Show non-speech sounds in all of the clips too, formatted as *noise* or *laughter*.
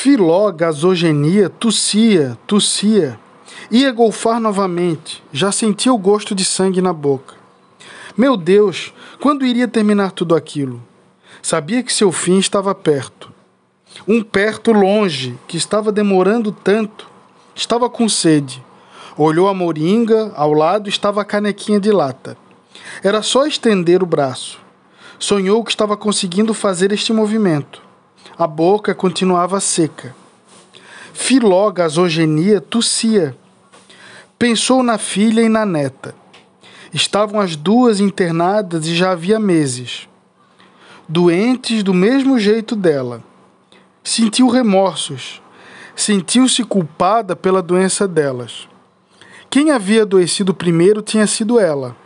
Filó, gasogenia, tossia, tossia. Ia golfar novamente, já sentia o gosto de sangue na boca. Meu Deus, quando iria terminar tudo aquilo? Sabia que seu fim estava perto. Um perto longe, que estava demorando tanto. Estava com sede. Olhou a moringa, ao lado estava a canequinha de lata. Era só estender o braço. Sonhou que estava conseguindo fazer este movimento. A boca continuava seca. Filó, gasogenia, tossia. Pensou na filha e na neta. Estavam as duas internadas e já havia meses. Doentes do mesmo jeito dela. Sentiu remorsos. Sentiu-se culpada pela doença delas. Quem havia adoecido primeiro tinha sido ela.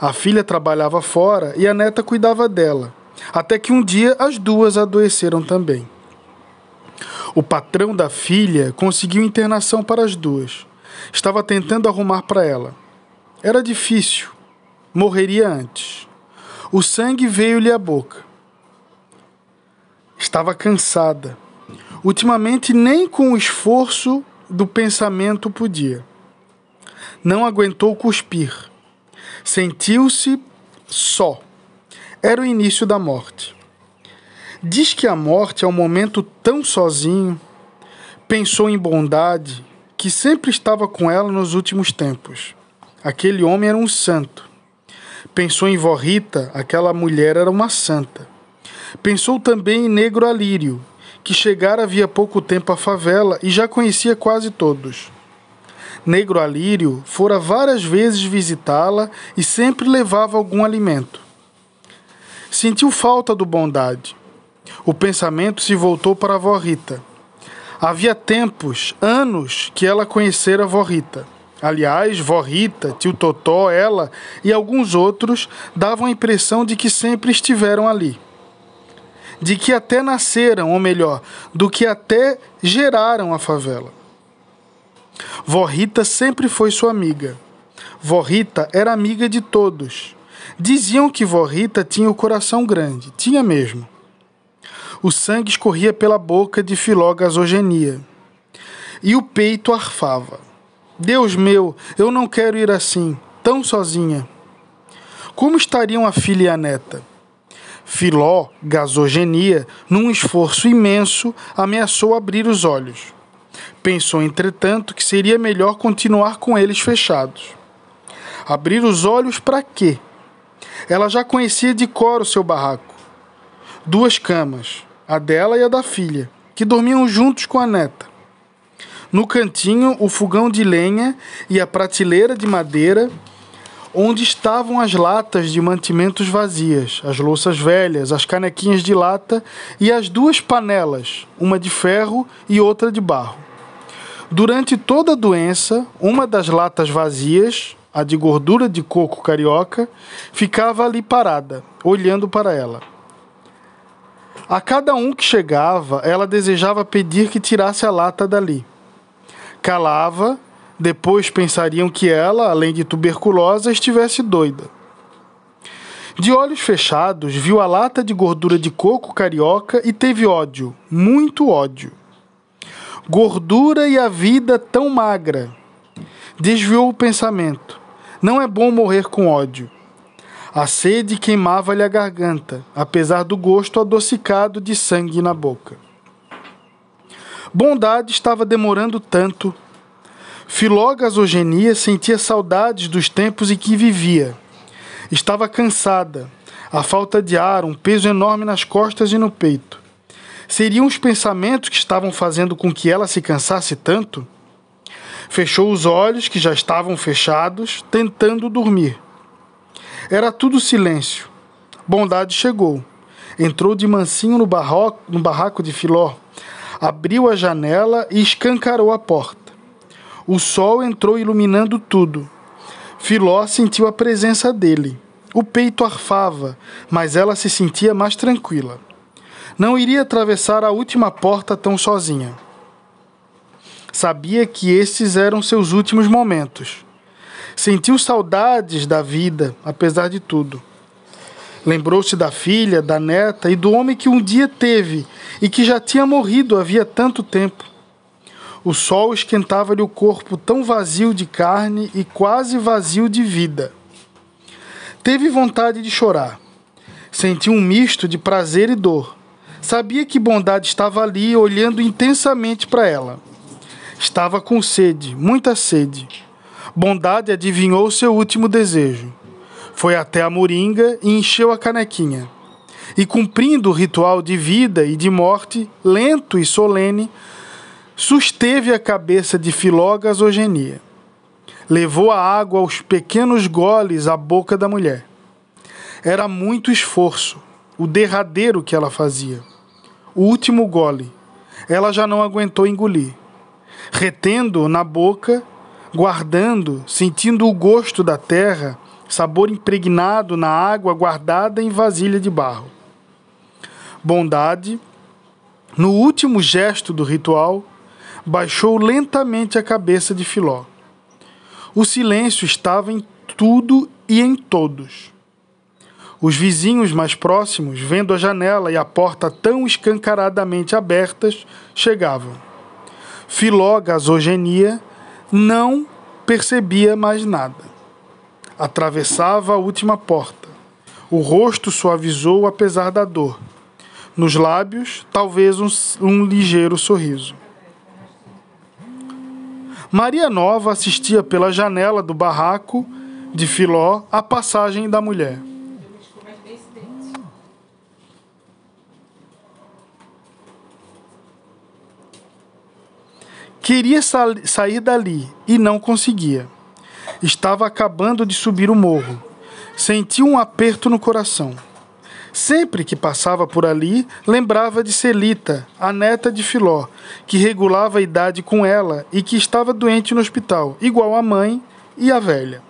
A filha trabalhava fora e a neta cuidava dela até que um dia as duas adoeceram também. O patrão da filha conseguiu internação para as duas. Estava tentando arrumar para ela. Era difícil. Morreria antes. O sangue veio-lhe à boca. Estava cansada. Ultimamente, nem com o esforço do pensamento podia. Não aguentou cuspir. Sentiu-se só era o início da morte. Diz que a morte é um momento tão sozinho, pensou em bondade, que sempre estava com ela nos últimos tempos. Aquele homem era um santo. Pensou em Vó Rita, aquela mulher era uma santa. Pensou também em Negro Alírio, que chegara havia pouco tempo à favela e já conhecia quase todos. Negro Alírio fora várias vezes visitá-la e sempre levava algum alimento. Sentiu falta do bondade. O pensamento se voltou para a vó Rita. Havia tempos, anos, que ela conhecera a vó Rita. Aliás, vó Rita, tio Totó, ela e alguns outros davam a impressão de que sempre estiveram ali. De que até nasceram, ou melhor, do que até geraram a favela. Vó Rita sempre foi sua amiga. Vó Rita era amiga de todos. Diziam que vó Rita tinha o coração grande. Tinha mesmo. O sangue escorria pela boca de Filó gasogenia. E o peito arfava. Deus meu, eu não quero ir assim, tão sozinha. Como estariam a filha e a neta? Filó, gasogenia, num esforço imenso, ameaçou abrir os olhos. Pensou, entretanto, que seria melhor continuar com eles fechados. Abrir os olhos para quê? Ela já conhecia de cor o seu barraco. Duas camas, a dela e a da filha, que dormiam juntos com a neta. No cantinho, o fogão de lenha e a prateleira de madeira, onde estavam as latas de mantimentos vazias, as louças velhas, as canequinhas de lata e as duas panelas, uma de ferro e outra de barro. Durante toda a doença, uma das latas vazias, a de gordura de coco carioca, ficava ali parada, olhando para ela. A cada um que chegava, ela desejava pedir que tirasse a lata dali. Calava, depois pensariam que ela, além de tuberculosa, estivesse doida. De olhos fechados, viu a lata de gordura de coco carioca e teve ódio, muito ódio. Gordura e a vida tão magra. Desviou o pensamento. Não é bom morrer com ódio. A sede queimava-lhe a garganta, apesar do gosto adocicado de sangue na boca. Bondade estava demorando tanto. Filó gasogenia sentia saudades dos tempos em que vivia. Estava cansada, a falta de ar, um peso enorme nas costas e no peito. Seriam os pensamentos que estavam fazendo com que ela se cansasse tanto? Fechou os olhos, que já estavam fechados, tentando dormir. Era tudo silêncio. Bondade chegou. Entrou de mansinho no, barroco, no barraco de Filó, abriu a janela e escancarou a porta. O sol entrou iluminando tudo. Filó sentiu a presença dele. O peito arfava, mas ela se sentia mais tranquila. Não iria atravessar a última porta tão sozinha. Sabia que esses eram seus últimos momentos. Sentiu saudades da vida, apesar de tudo. Lembrou-se da filha, da neta e do homem que um dia teve e que já tinha morrido havia tanto tempo. O sol esquentava-lhe o corpo tão vazio de carne e quase vazio de vida. Teve vontade de chorar. Sentiu um misto de prazer e dor. Sabia que bondade estava ali, olhando intensamente para ela. Estava com sede, muita sede. Bondade adivinhou seu último desejo. Foi até a moringa e encheu a canequinha. E cumprindo o ritual de vida e de morte, lento e solene, susteve a cabeça de Filó gasogenia. Levou a água aos pequenos goles à boca da mulher. Era muito esforço, o derradeiro que ela fazia. O último gole. Ela já não aguentou engolir. Retendo na boca, guardando, sentindo o gosto da terra, sabor impregnado na água guardada em vasilha de barro. Bondade, no último gesto do ritual, baixou lentamente a cabeça de Filó. O silêncio estava em tudo e em todos. Os vizinhos mais próximos, vendo a janela e a porta tão escancaradamente abertas, chegavam. Filó, gasogenia, não percebia mais nada. Atravessava a última porta. O rosto suavizou apesar da dor. Nos lábios, talvez um, um ligeiro sorriso. Maria Nova assistia pela janela do barraco de Filó à passagem da mulher. Queria sa sair dali e não conseguia. Estava acabando de subir o morro. Sentia um aperto no coração. Sempre que passava por ali, lembrava de Celita, a neta de Filó, que regulava a idade com ela e que estava doente no hospital, igual a mãe e a velha.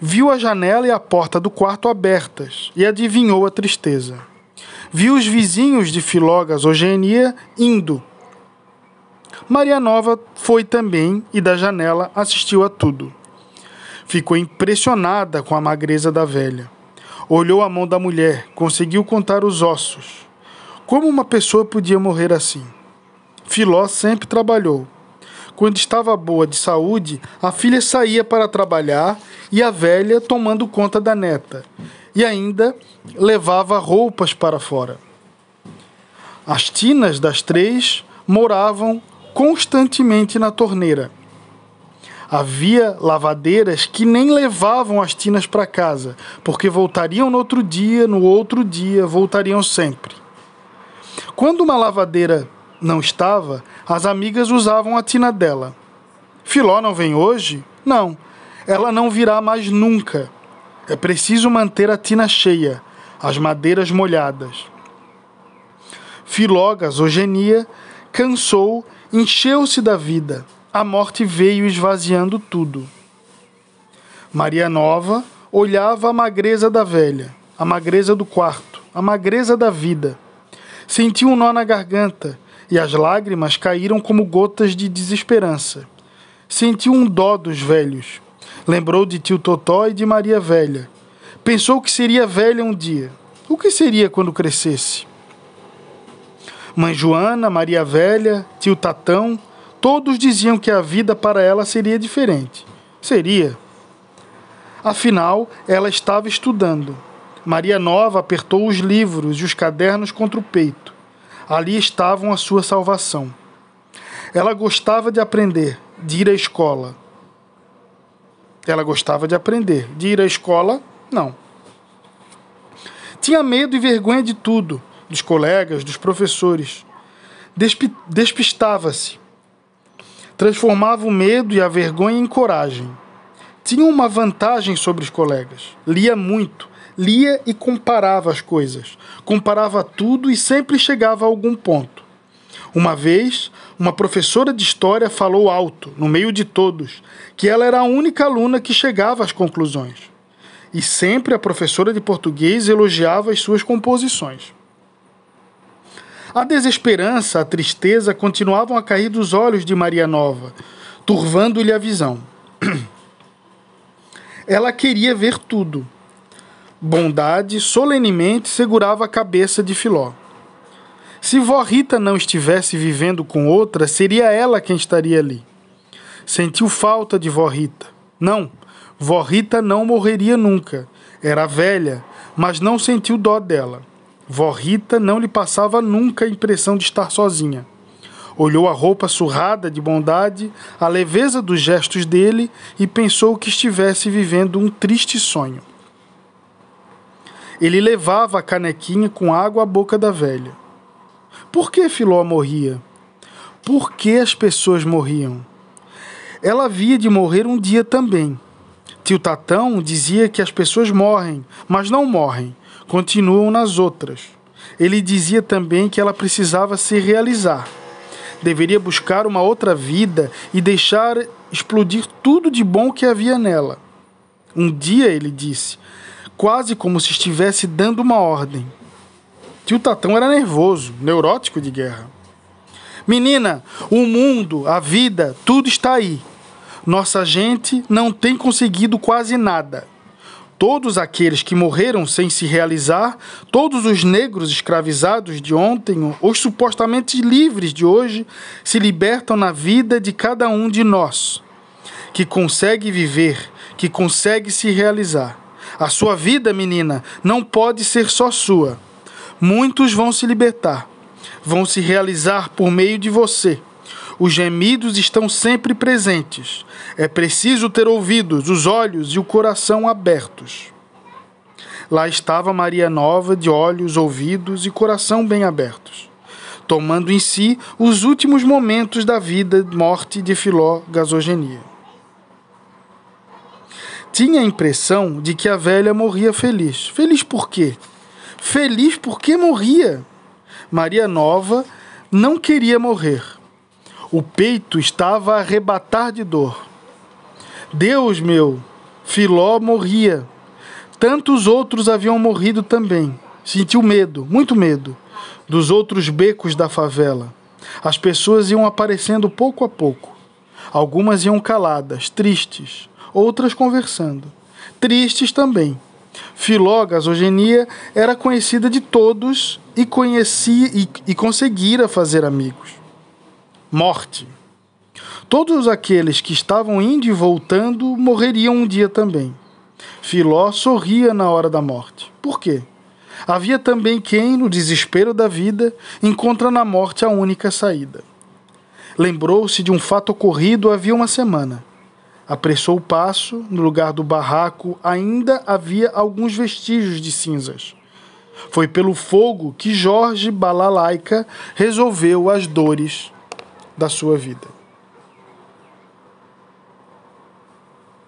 Viu a janela e a porta do quarto abertas e adivinhou a tristeza. Viu os vizinhos de Filó Gasogenia indo. Maria Nova foi também e da janela assistiu a tudo. Ficou impressionada com a magreza da velha. Olhou a mão da mulher, conseguiu contar os ossos. Como uma pessoa podia morrer assim? Filó sempre trabalhou. Quando estava boa de saúde, a filha saía para trabalhar e a velha tomando conta da neta. E ainda levava roupas para fora. As tinas das três moravam constantemente na torneira. Havia lavadeiras que nem levavam as tinas para casa, porque voltariam no outro dia, no outro dia, voltariam sempre. Quando uma lavadeira não estava, as amigas usavam a tina dela. Filó não vem hoje? Não, ela não virá mais nunca. É preciso manter a tina cheia, as madeiras molhadas. Filó, gasogenia, cansou, encheu-se da vida a morte veio esvaziando tudo. Maria Nova olhava a magreza da velha, a magreza do quarto, a magreza da vida. Sentiu um nó na garganta e as lágrimas caíram como gotas de desesperança. Sentiu um dó dos velhos. Lembrou de tio Totó e de Maria Velha. Pensou que seria velha um dia. O que seria quando crescesse? Mãe Joana, Maria Velha, tio Tatão, Todos diziam que a vida para ela seria diferente. Seria. Afinal, ela estava estudando. Maria Nova apertou os livros e os cadernos contra o peito. Ali estavam a sua salvação. Ela gostava de aprender, de ir à escola. Ela gostava de aprender, de ir à escola, não. Tinha medo e vergonha de tudo, dos colegas, dos professores. Despistava-se transformava o medo e a vergonha em coragem. Tinha uma vantagem sobre os colegas. Lia muito, lia e comparava as coisas. Comparava tudo e sempre chegava a algum ponto. Uma vez, uma professora de história falou alto, no meio de todos, que ela era a única aluna que chegava às conclusões. E sempre a professora de português elogiava as suas composições. A desesperança, a tristeza continuavam a cair dos olhos de Maria Nova, turvando-lhe a visão. *clears throat* Ela queria ver tudo. Bondade solenemente segurava a cabeça de Filó. Se vó Rita não estivesse vivendo com outra, seria ela quem estaria ali. Sentiu falta de vó Rita. Não, vó Rita não morreria nunca. Era velha, mas não sentiu dó dela. Vó Rita não lhe passava nunca a impressão de estar sozinha. Olhou a roupa surrada de bondade, a leveza dos gestos dele e pensou que estivesse vivendo um triste sonho. Ele levava a canequinha com água à boca da velha. Por que Filó morria? Por que as pessoas morriam? Ela havia de morrer um dia também. Tio Tatão dizia que as pessoas morrem, mas não morrem, continuam nas outras. Ele dizia também que ela precisava se realizar. Deveria buscar uma outra vida e deixar explodir tudo de bom que havia nela. Um dia ele disse, quase como se estivesse dando uma ordem. Tio Tatão era nervoso, neurótico de guerra. Menina, o mundo, a vida, tudo está aí. Nossa gente não tem conseguido quase nada. Todos aqueles que morreram sem se realizar, todos os negros escravizados de ontem, os supostamente livres de hoje, se libertam na vida de cada um de nós, que consegue viver, que consegue se realizar. A sua vida, menina, não pode ser só sua. Muitos vão se libertar, vão se realizar por meio de você. Os gemidos estão sempre presentes. É preciso ter ouvidos, os olhos e o coração abertos. Lá estava Maria Nova, de olhos, ouvidos e coração bem abertos, tomando em si os últimos momentos da vida morte de Filó Gasogenia. Tinha a impressão de que a velha morria feliz. Feliz por quê? Feliz porque morria. Maria Nova não queria morrer. O peito estava a arrebatar de dor. Deus meu, Filó morria. Tantos outros haviam morrido também. Sentiu medo, muito medo, dos outros becos da favela. As pessoas iam aparecendo pouco a pouco. Algumas iam caladas, tristes, outras conversando. Tristes também. Filó, gasogenia, era conhecida de todos e conhecia e, e conseguira fazer amigos. Morte. Todos aqueles que estavam indo e voltando morreriam um dia também. Filó sorria na hora da morte. Por quê? Havia também quem, no desespero da vida, encontra na morte a única saída. Lembrou-se de um fato ocorrido havia uma semana. Apressou o passo, no lugar do barraco ainda havia alguns vestígios de cinzas. Foi pelo fogo que Jorge Balalaica resolveu as dores da sua vida.